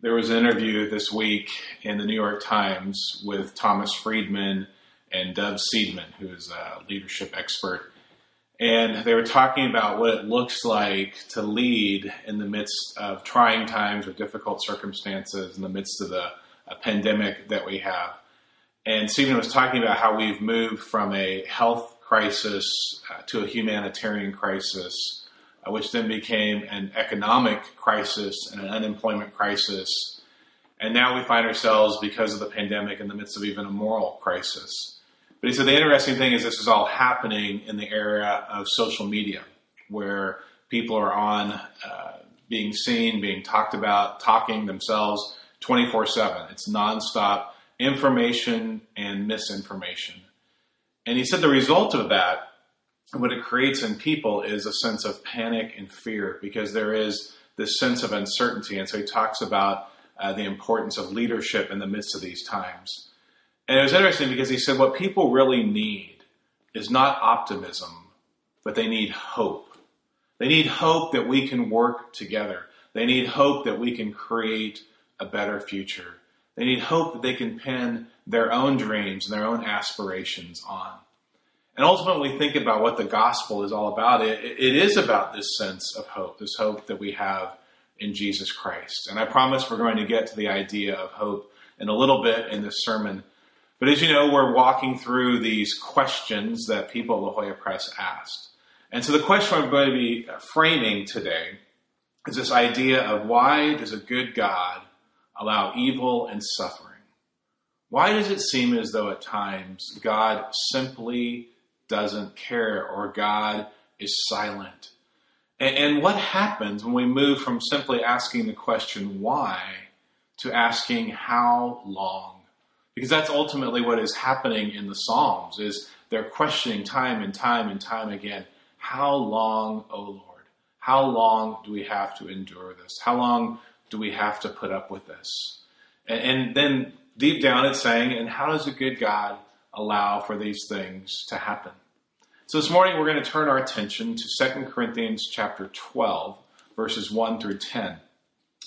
there was an interview this week in the New York Times with Thomas Friedman and Dov Seidman, who is a leadership expert. And they were talking about what it looks like to lead in the midst of trying times or difficult circumstances, in the midst of the pandemic that we have. And Stephen was talking about how we've moved from a health crisis uh, to a humanitarian crisis, which then became an economic crisis and an unemployment crisis. And now we find ourselves, because of the pandemic, in the midst of even a moral crisis. But he said the interesting thing is this is all happening in the area of social media, where people are on uh, being seen, being talked about, talking themselves 24 7. It's nonstop information and misinformation. And he said the result of that, what it creates in people, is a sense of panic and fear because there is this sense of uncertainty. And so he talks about uh, the importance of leadership in the midst of these times. And it was interesting because he said what people really need is not optimism, but they need hope. They need hope that we can work together. They need hope that we can create a better future. They need hope that they can pin their own dreams and their own aspirations on. And ultimately, think about what the gospel is all about. It, it is about this sense of hope, this hope that we have in Jesus Christ. And I promise we're going to get to the idea of hope in a little bit in this sermon. But as you know, we're walking through these questions that people at La Jolla Pres asked. And so the question I'm going to be framing today is this idea of why does a good God allow evil and suffering? Why does it seem as though at times God simply doesn't care or God is silent? And, and, what happens when we move from simply asking the question why to asking how long? Because that's ultimately what is happening in the Psalms is they're questioning time and time and time again, how long, O Lord? How long do we have to endure this? How long do we have to put up with this? And, and then deep down it's saying, and how does a good God allow for these things to happen? So this morning we're going to turn our attention to 2 Corinthians chapter 12, verses 1 through 10.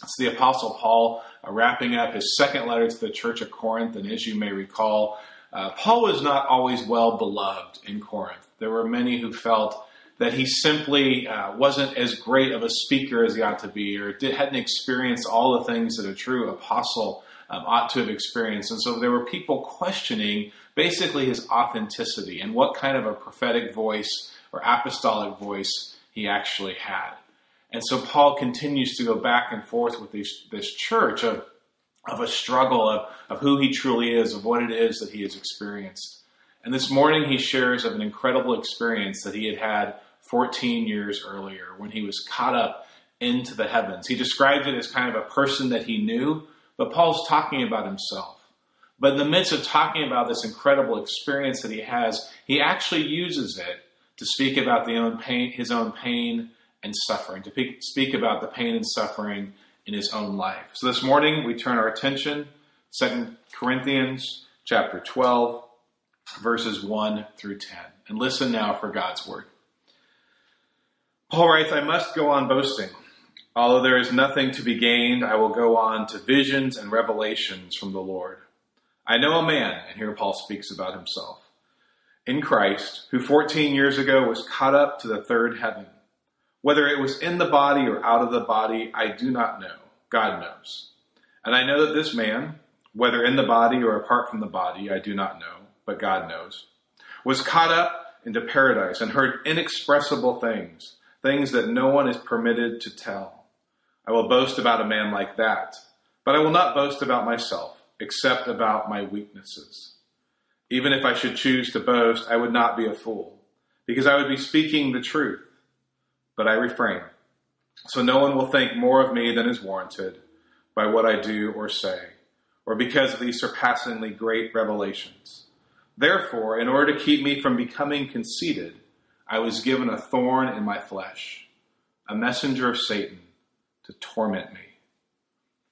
It's the Apostle Paul uh, wrapping up his second letter to the church of Corinth. And as you may recall, uh, Paul was not always well beloved in Corinth. There were many who felt that he simply uh, wasn't as great of a speaker as he ought to be, or did, hadn't experienced all the things that a true apostle um, ought to have experienced. And so there were people questioning basically his authenticity and what kind of a prophetic voice or apostolic voice he actually had. And so Paul continues to go back and forth with this church of, of a struggle of, of who he truly is, of what it is that he has experienced. And this morning he shares of an incredible experience that he had had 14 years earlier when he was caught up into the heavens. He described it as kind of a person that he knew, but Paul's talking about himself. But in the midst of talking about this incredible experience that he has, he actually uses it to speak about the own pain, his own pain and suffering, to speak about the pain and suffering in his own life. So this morning we turn our attention, 2 Corinthians chapter 12, verses 1 through 10. And listen now for God's word. Paul writes, I must go on boasting. Although there is nothing to be gained, I will go on to visions and revelations from the Lord. I know a man, and here Paul speaks about himself, in Christ, who 14 years ago was caught up to the third heaven. Whether it was in the body or out of the body, I do not know. God knows. And I know that this man, whether in the body or apart from the body, I do not know, but God knows, was caught up into paradise and heard inexpressible things things that no one is permitted to tell. I will boast about a man like that, but I will not boast about myself, except about my weaknesses. Even if I should choose to boast, I would not be a fool, because I would be speaking the truth. But I refrain, so no one will think more of me than is warranted by what I do or say, or because of these surpassingly great revelations. Therefore, in order to keep me from becoming conceited, I was given a thorn in my flesh, a messenger of Satan to torment me.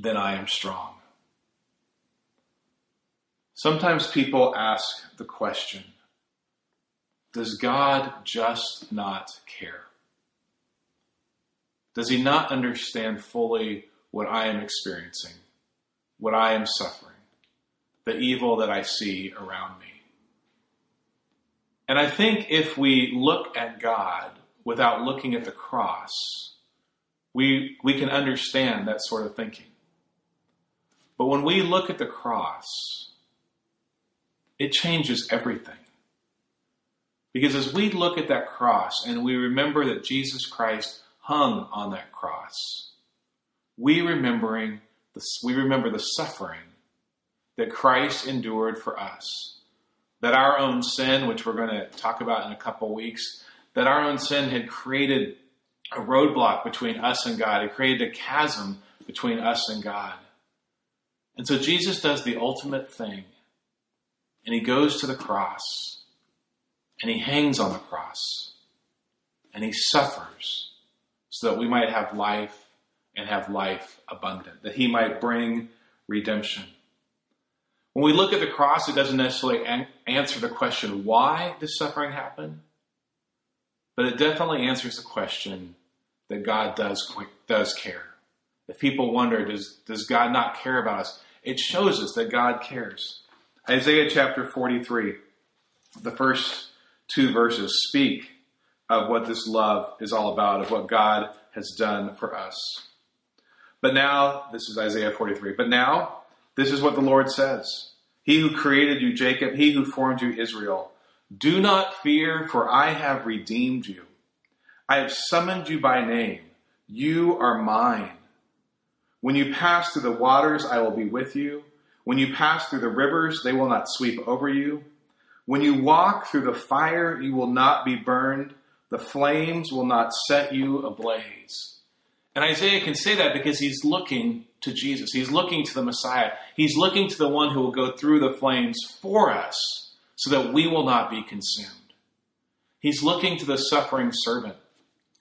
then I am strong. Sometimes people ask the question Does God just not care? Does he not understand fully what I am experiencing, what I am suffering, the evil that I see around me? And I think if we look at God without looking at the cross, we, we can understand that sort of thinking. But when we look at the cross, it changes everything. Because as we look at that cross and we remember that Jesus Christ hung on that cross, we remembering we remember the suffering that Christ endured for us. That our own sin, which we're going to talk about in a couple weeks, that our own sin had created a roadblock between us and God. It created a chasm between us and God. And so Jesus does the ultimate thing, and he goes to the cross, and he hangs on the cross, and he suffers so that we might have life and have life abundant, that he might bring redemption. When we look at the cross, it doesn't necessarily an- answer the question, why does suffering happen? But it definitely answers the question that God does, does care. If people wonder, does, does God not care about us? It shows us that God cares. Isaiah chapter 43, the first two verses speak of what this love is all about, of what God has done for us. But now, this is Isaiah 43, but now, this is what the Lord says He who created you, Jacob, he who formed you, Israel, do not fear, for I have redeemed you. I have summoned you by name. You are mine. When you pass through the waters, I will be with you. When you pass through the rivers, they will not sweep over you. When you walk through the fire, you will not be burned. The flames will not set you ablaze. And Isaiah can say that because he's looking to Jesus. He's looking to the Messiah. He's looking to the one who will go through the flames for us so that we will not be consumed. He's looking to the suffering servant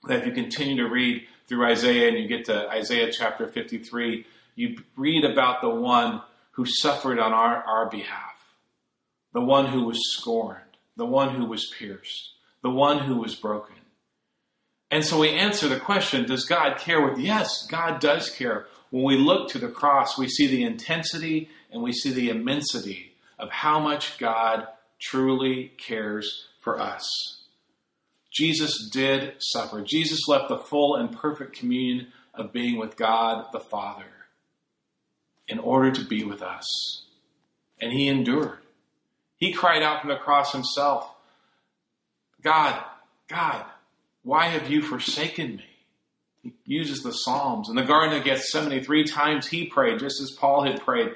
that if you continue to read through Isaiah and you get to Isaiah chapter 53, you read about the one who suffered on our, our behalf, the one who was scorned, the one who was pierced, the one who was broken. And so we answer the question Does God care with? Yes, God does care. When we look to the cross, we see the intensity and we see the immensity of how much God truly cares for us. Jesus did suffer. Jesus left the full and perfect communion of being with God the Father in order to be with us. And he endured. He cried out from the cross himself God, God, why have you forsaken me? He uses the Psalms. In the Garden of Gethsemane, three times he prayed, just as Paul had prayed,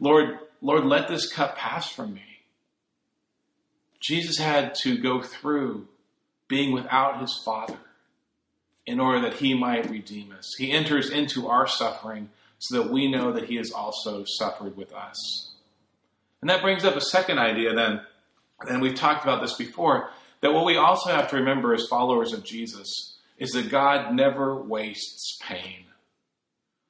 Lord, Lord, let this cup pass from me. Jesus had to go through being without his Father in order that he might redeem us. He enters into our suffering so that we know that he has also suffered with us. And that brings up a second idea then, and we've talked about this before, that what we also have to remember as followers of Jesus is that God never wastes pain.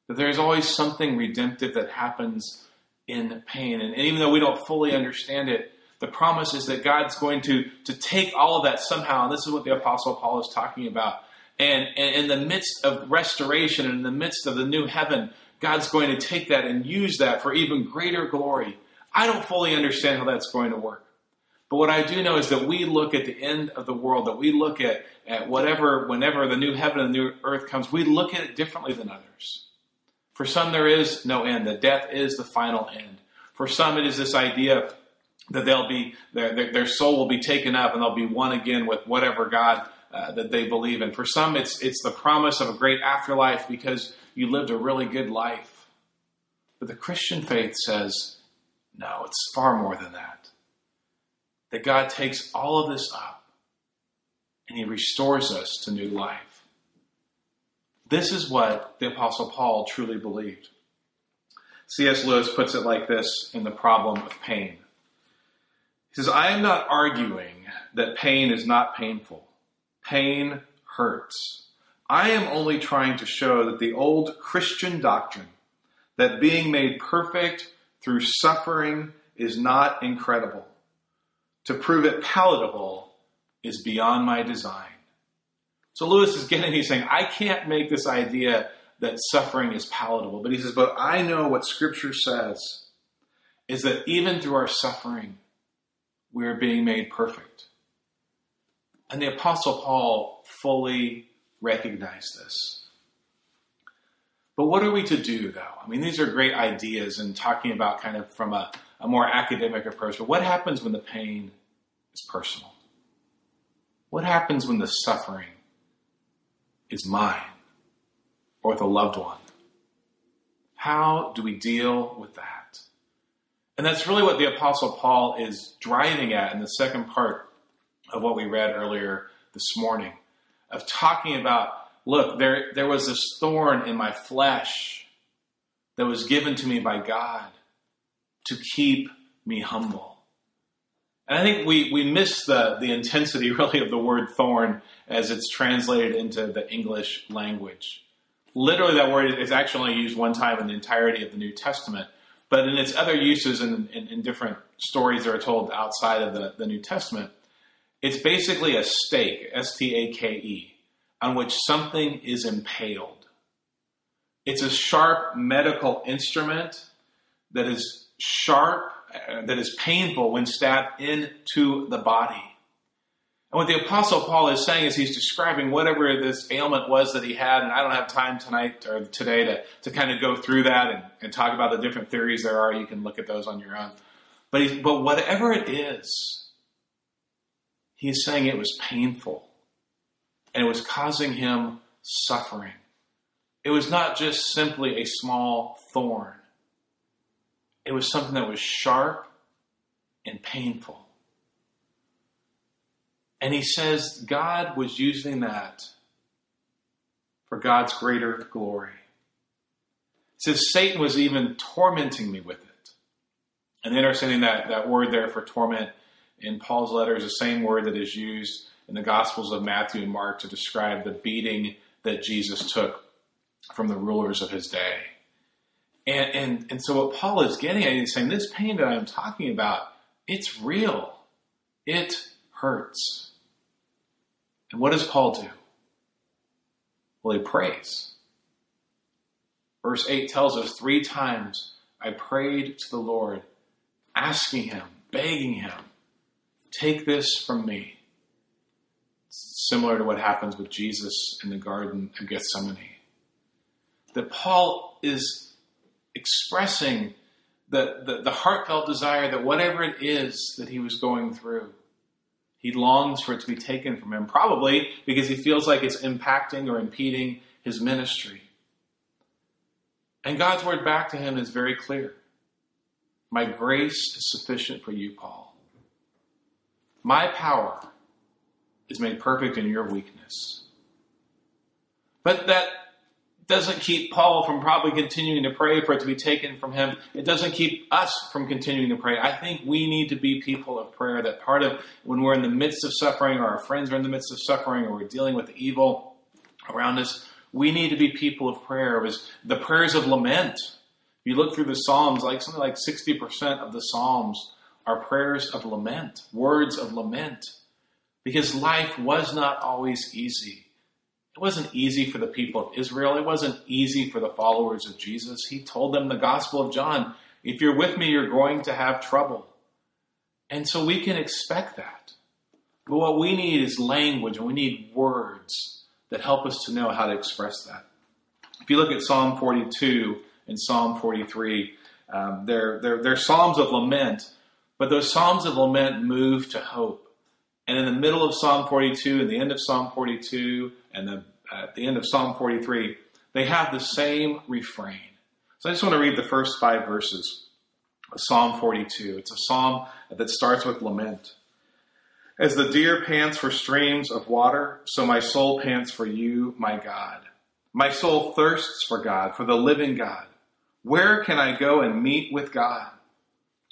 That there's always something redemptive that happens in pain. And even though we don't fully understand it, the promise is that God's going to, to take all of that somehow. And this is what the Apostle Paul is talking about. And, and in the midst of restoration in the midst of the new heaven, God's going to take that and use that for even greater glory. I don't fully understand how that's going to work. But what I do know is that we look at the end of the world, that we look at, at whatever, whenever the new heaven and the new earth comes, we look at it differently than others. For some, there is no end. The death is the final end. For some, it is this idea that they'll be their, their soul will be taken up and they'll be one again with whatever God uh, that they believe in. For some, it's it's the promise of a great afterlife because you lived a really good life. But the Christian faith says, no, it's far more than that. That God takes all of this up and He restores us to new life. This is what the Apostle Paul truly believed. C.S. Lewis puts it like this in The Problem of Pain. He says, I am not arguing that pain is not painful. Pain hurts. I am only trying to show that the old Christian doctrine that being made perfect through suffering is not incredible. To prove it palatable is beyond my design. So Lewis is getting, he's saying, I can't make this idea that suffering is palatable. But he says, but I know what Scripture says is that even through our suffering, we are being made perfect. And the Apostle Paul fully recognized this. But what are we to do, though? I mean, these are great ideas and talking about kind of from a, a more academic approach. But what happens when the pain is personal? What happens when the suffering is mine or with a loved one? How do we deal with that? And that's really what the Apostle Paul is driving at in the second part of what we read earlier this morning of talking about look, there, there was this thorn in my flesh that was given to me by God to keep me humble. And I think we, we miss the, the intensity really of the word thorn as it's translated into the English language. Literally, that word is actually only used one time in the entirety of the New Testament, but in its other uses in, in, in different stories that are told outside of the, the New Testament, it's basically a stake, S T A K E, on which something is impaled. It's a sharp medical instrument that is sharp, uh, that is painful when stabbed into the body. And what the Apostle Paul is saying is he's describing whatever this ailment was that he had, and I don't have time tonight or today to, to kind of go through that and, and talk about the different theories there are. You can look at those on your own. But, he, but whatever it is, he's saying it was painful and it was causing him suffering. It was not just simply a small thorn, it was something that was sharp and painful. And he says God was using that for God's greater glory. He says Satan was even tormenting me with it. And understanding that that word there for torment in Paul's letter is the same word that is used in the Gospels of Matthew and Mark to describe the beating that Jesus took from the rulers of his day. And, and, and so what Paul is getting at, is saying, this pain that I'm talking about, it's real. It hurts. And what does Paul do? Well, he prays. Verse 8 tells us three times I prayed to the Lord, asking him, begging him, take this from me. Similar to what happens with Jesus in the Garden of Gethsemane. That Paul is expressing the, the, the heartfelt desire that whatever it is that he was going through, he longs for it to be taken from him, probably because he feels like it's impacting or impeding his ministry. And God's word back to him is very clear My grace is sufficient for you, Paul. My power is made perfect in your weakness. But that doesn't keep Paul from probably continuing to pray for it to be taken from him. It doesn't keep us from continuing to pray. I think we need to be people of prayer. That part of when we're in the midst of suffering, or our friends are in the midst of suffering, or we're dealing with evil around us, we need to be people of prayer. It was the prayers of lament. If you look through the Psalms, like something like 60% of the Psalms are prayers of lament, words of lament, because life was not always easy. It wasn't easy for the people of Israel. It wasn't easy for the followers of Jesus. He told them the Gospel of John if you're with me, you're going to have trouble. And so we can expect that. But what we need is language and we need words that help us to know how to express that. If you look at Psalm 42 and Psalm 43, um, they're, they're, they're psalms of lament, but those psalms of lament move to hope. And in the middle of Psalm 42 and the end of Psalm 42 and the, at the end of Psalm 43, they have the same refrain. So I just want to read the first five verses of Psalm 42. It's a psalm that starts with lament. As the deer pants for streams of water, so my soul pants for you, my God. My soul thirsts for God, for the living God. Where can I go and meet with God?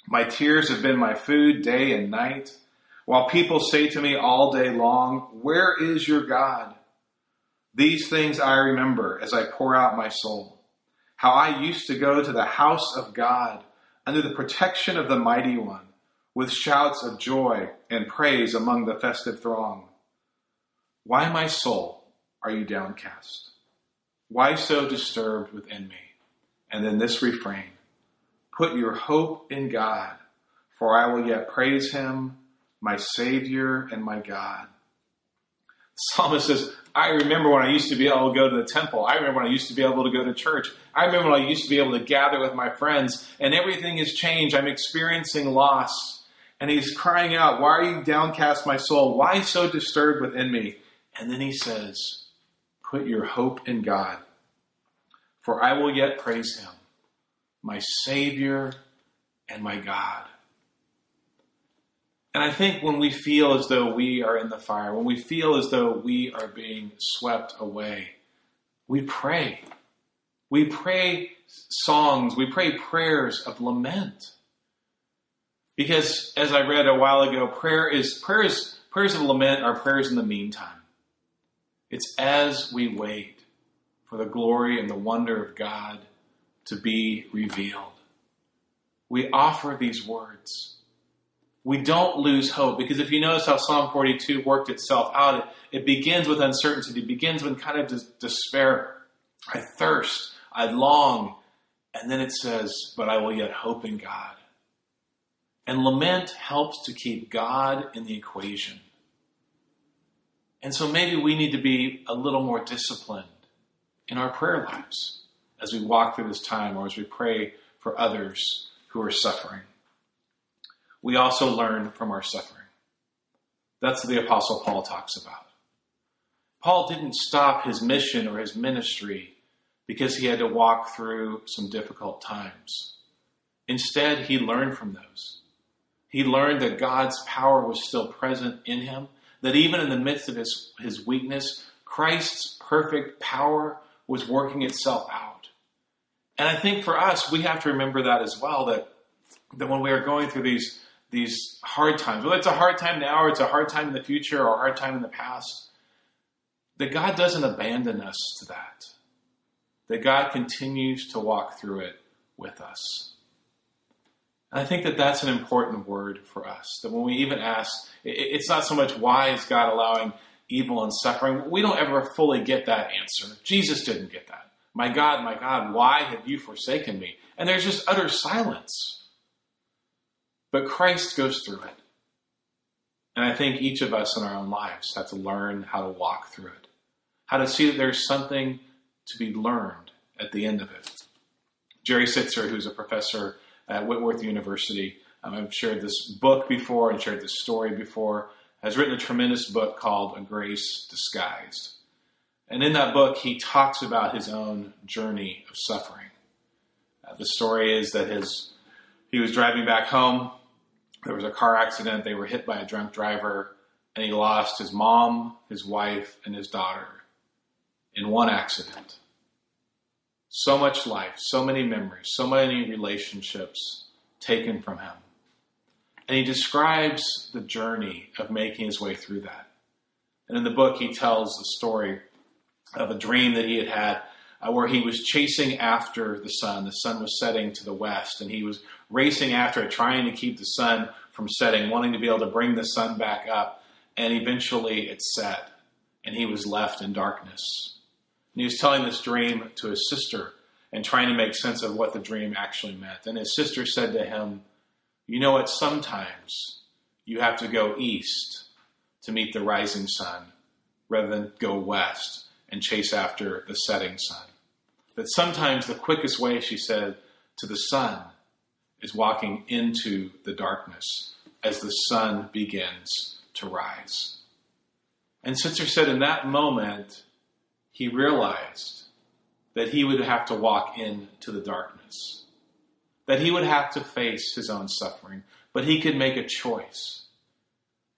My tears have been my food day and night, while people say to me all day long, Where is your God? These things I remember as I pour out my soul. How I used to go to the house of God under the protection of the Mighty One, with shouts of joy and praise among the festive throng. Why, my soul, are you downcast? Why so disturbed within me? And then this refrain Put your hope in God, for I will yet praise him, my Savior and my God. Psalmist says, I remember when I used to be able to go to the temple. I remember when I used to be able to go to church. I remember when I used to be able to gather with my friends, and everything has changed. I'm experiencing loss. And he's crying out, Why are you downcast, my soul? Why so disturbed within me? And then he says, Put your hope in God, for I will yet praise him, my Savior and my God. And I think when we feel as though we are in the fire, when we feel as though we are being swept away, we pray. We pray songs, we pray prayers of lament. Because as I read a while ago, prayer is prayers prayers of lament are prayers in the meantime. It's as we wait for the glory and the wonder of God to be revealed. We offer these words we don't lose hope because if you notice how Psalm 42 worked itself out, it, it begins with uncertainty, it begins with kind of des- despair. I thirst, I long, and then it says, But I will yet hope in God. And lament helps to keep God in the equation. And so maybe we need to be a little more disciplined in our prayer lives as we walk through this time or as we pray for others who are suffering we also learn from our suffering. That's what the Apostle Paul talks about. Paul didn't stop his mission or his ministry because he had to walk through some difficult times. Instead, he learned from those. He learned that God's power was still present in him, that even in the midst of his, his weakness, Christ's perfect power was working itself out. And I think for us, we have to remember that as well that, that when we are going through these these hard times, whether it's a hard time now or it's a hard time in the future or a hard time in the past, that God doesn't abandon us to that. That God continues to walk through it with us. And I think that that's an important word for us. That when we even ask, it's not so much why is God allowing evil and suffering. We don't ever fully get that answer. Jesus didn't get that. My God, my God, why have you forsaken me? And there's just utter silence. But Christ goes through it. And I think each of us in our own lives have to learn how to walk through it, how to see that there's something to be learned at the end of it. Jerry Sittser, who's a professor at Whitworth University, um, I've shared this book before and shared this story before, has written a tremendous book called A Grace Disguised. And in that book, he talks about his own journey of suffering. Uh, the story is that his he was driving back home there was a car accident. They were hit by a drunk driver, and he lost his mom, his wife, and his daughter in one accident. So much life, so many memories, so many relationships taken from him. And he describes the journey of making his way through that. And in the book, he tells the story of a dream that he had had uh, where he was chasing after the sun. The sun was setting to the west, and he was racing after it, trying to keep the sun from setting, wanting to be able to bring the sun back up. And eventually it set, and he was left in darkness. And he was telling this dream to his sister and trying to make sense of what the dream actually meant. And his sister said to him, You know what? Sometimes you have to go east to meet the rising sun rather than go west and chase after the setting sun. That sometimes the quickest way, she said, to the sun is walking into the darkness as the sun begins to rise. And Sittser said in that moment, he realized that he would have to walk into the darkness, that he would have to face his own suffering, but he could make a choice.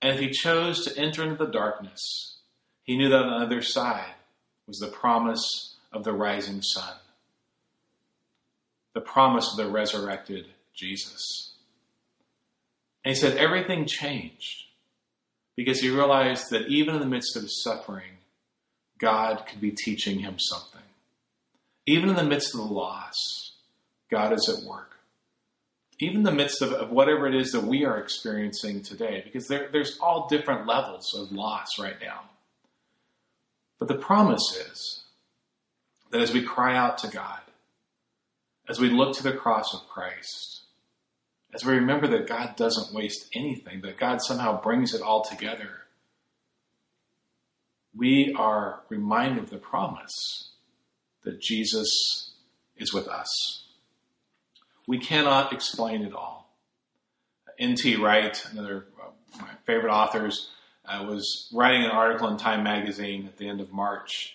And if he chose to enter into the darkness, he knew that on the other side was the promise of the rising sun, the promise of the resurrected Jesus. And he said everything changed because he realized that even in the midst of his suffering, God could be teaching him something. Even in the midst of the loss, God is at work. Even in the midst of, of whatever it is that we are experiencing today, because there, there's all different levels of loss right now. But the promise is that as we cry out to God, as we look to the cross of Christ, as we remember that God doesn't waste anything, that God somehow brings it all together, we are reminded of the promise that Jesus is with us. We cannot explain it all. N.T. Wright, another of my favorite authors, uh, was writing an article in Time magazine at the end of March.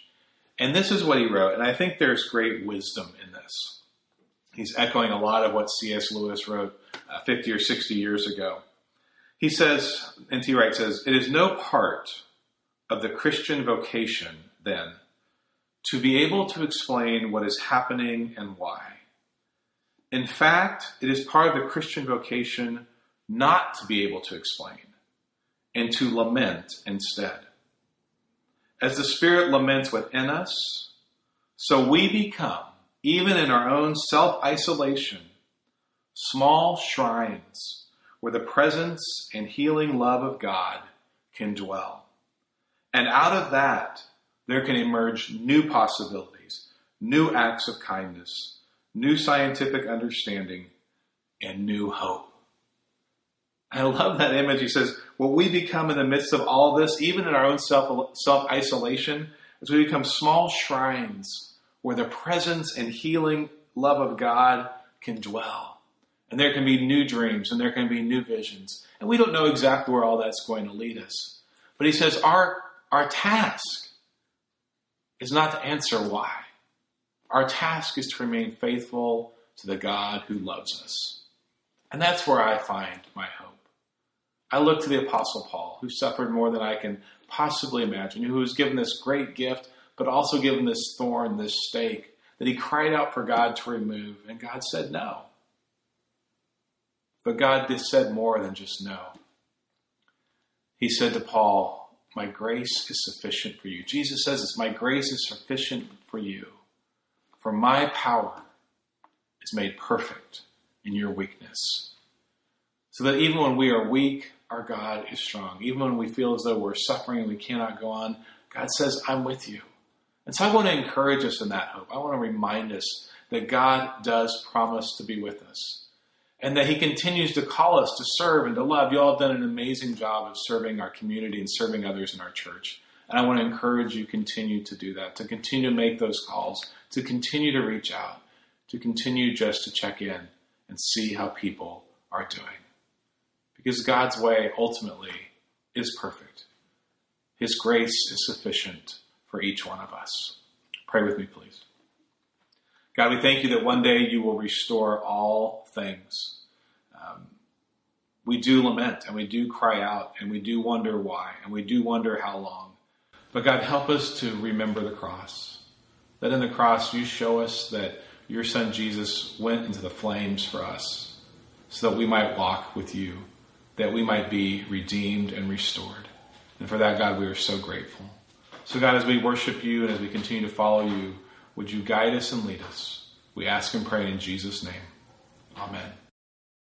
And this is what he wrote, and I think there's great wisdom in this. He's echoing a lot of what C.S. Lewis wrote uh, 50 or 60 years ago. He says, and N.T. Wright says, it is no part of the Christian vocation, then, to be able to explain what is happening and why. In fact, it is part of the Christian vocation not to be able to explain and to lament instead. As the Spirit laments within us, so we become, even in our own self isolation, small shrines where the presence and healing love of God can dwell. And out of that, there can emerge new possibilities, new acts of kindness, new scientific understanding, and new hope. I love that image. He says, What we become in the midst of all this, even in our own self isolation, is we become small shrines where the presence and healing love of God can dwell. And there can be new dreams and there can be new visions. And we don't know exactly where all that's going to lead us. But he says, Our, our task is not to answer why. Our task is to remain faithful to the God who loves us. And that's where I find my hope. I look to the Apostle Paul, who suffered more than I can possibly imagine, who was given this great gift, but also given this thorn, this stake, that he cried out for God to remove, and God said no. But God said more than just no. He said to Paul, My grace is sufficient for you. Jesus says this, My grace is sufficient for you. For my power is made perfect in your weakness. So that even when we are weak, our God is strong. Even when we feel as though we're suffering and we cannot go on, God says, I'm with you. And so I want to encourage us in that hope. I want to remind us that God does promise to be with us and that He continues to call us to serve and to love. You all have done an amazing job of serving our community and serving others in our church. And I want to encourage you continue to do that, to continue to make those calls, to continue to reach out, to continue just to check in and see how people are doing. Because God's way ultimately is perfect. His grace is sufficient for each one of us. Pray with me, please. God, we thank you that one day you will restore all things. Um, we do lament and we do cry out and we do wonder why and we do wonder how long. But God, help us to remember the cross. That in the cross you show us that your son Jesus went into the flames for us so that we might walk with you, that we might be redeemed and restored. And for that, God, we are so grateful. So, God, as we worship you and as we continue to follow you, would you guide us and lead us? We ask and pray in Jesus' name. Amen.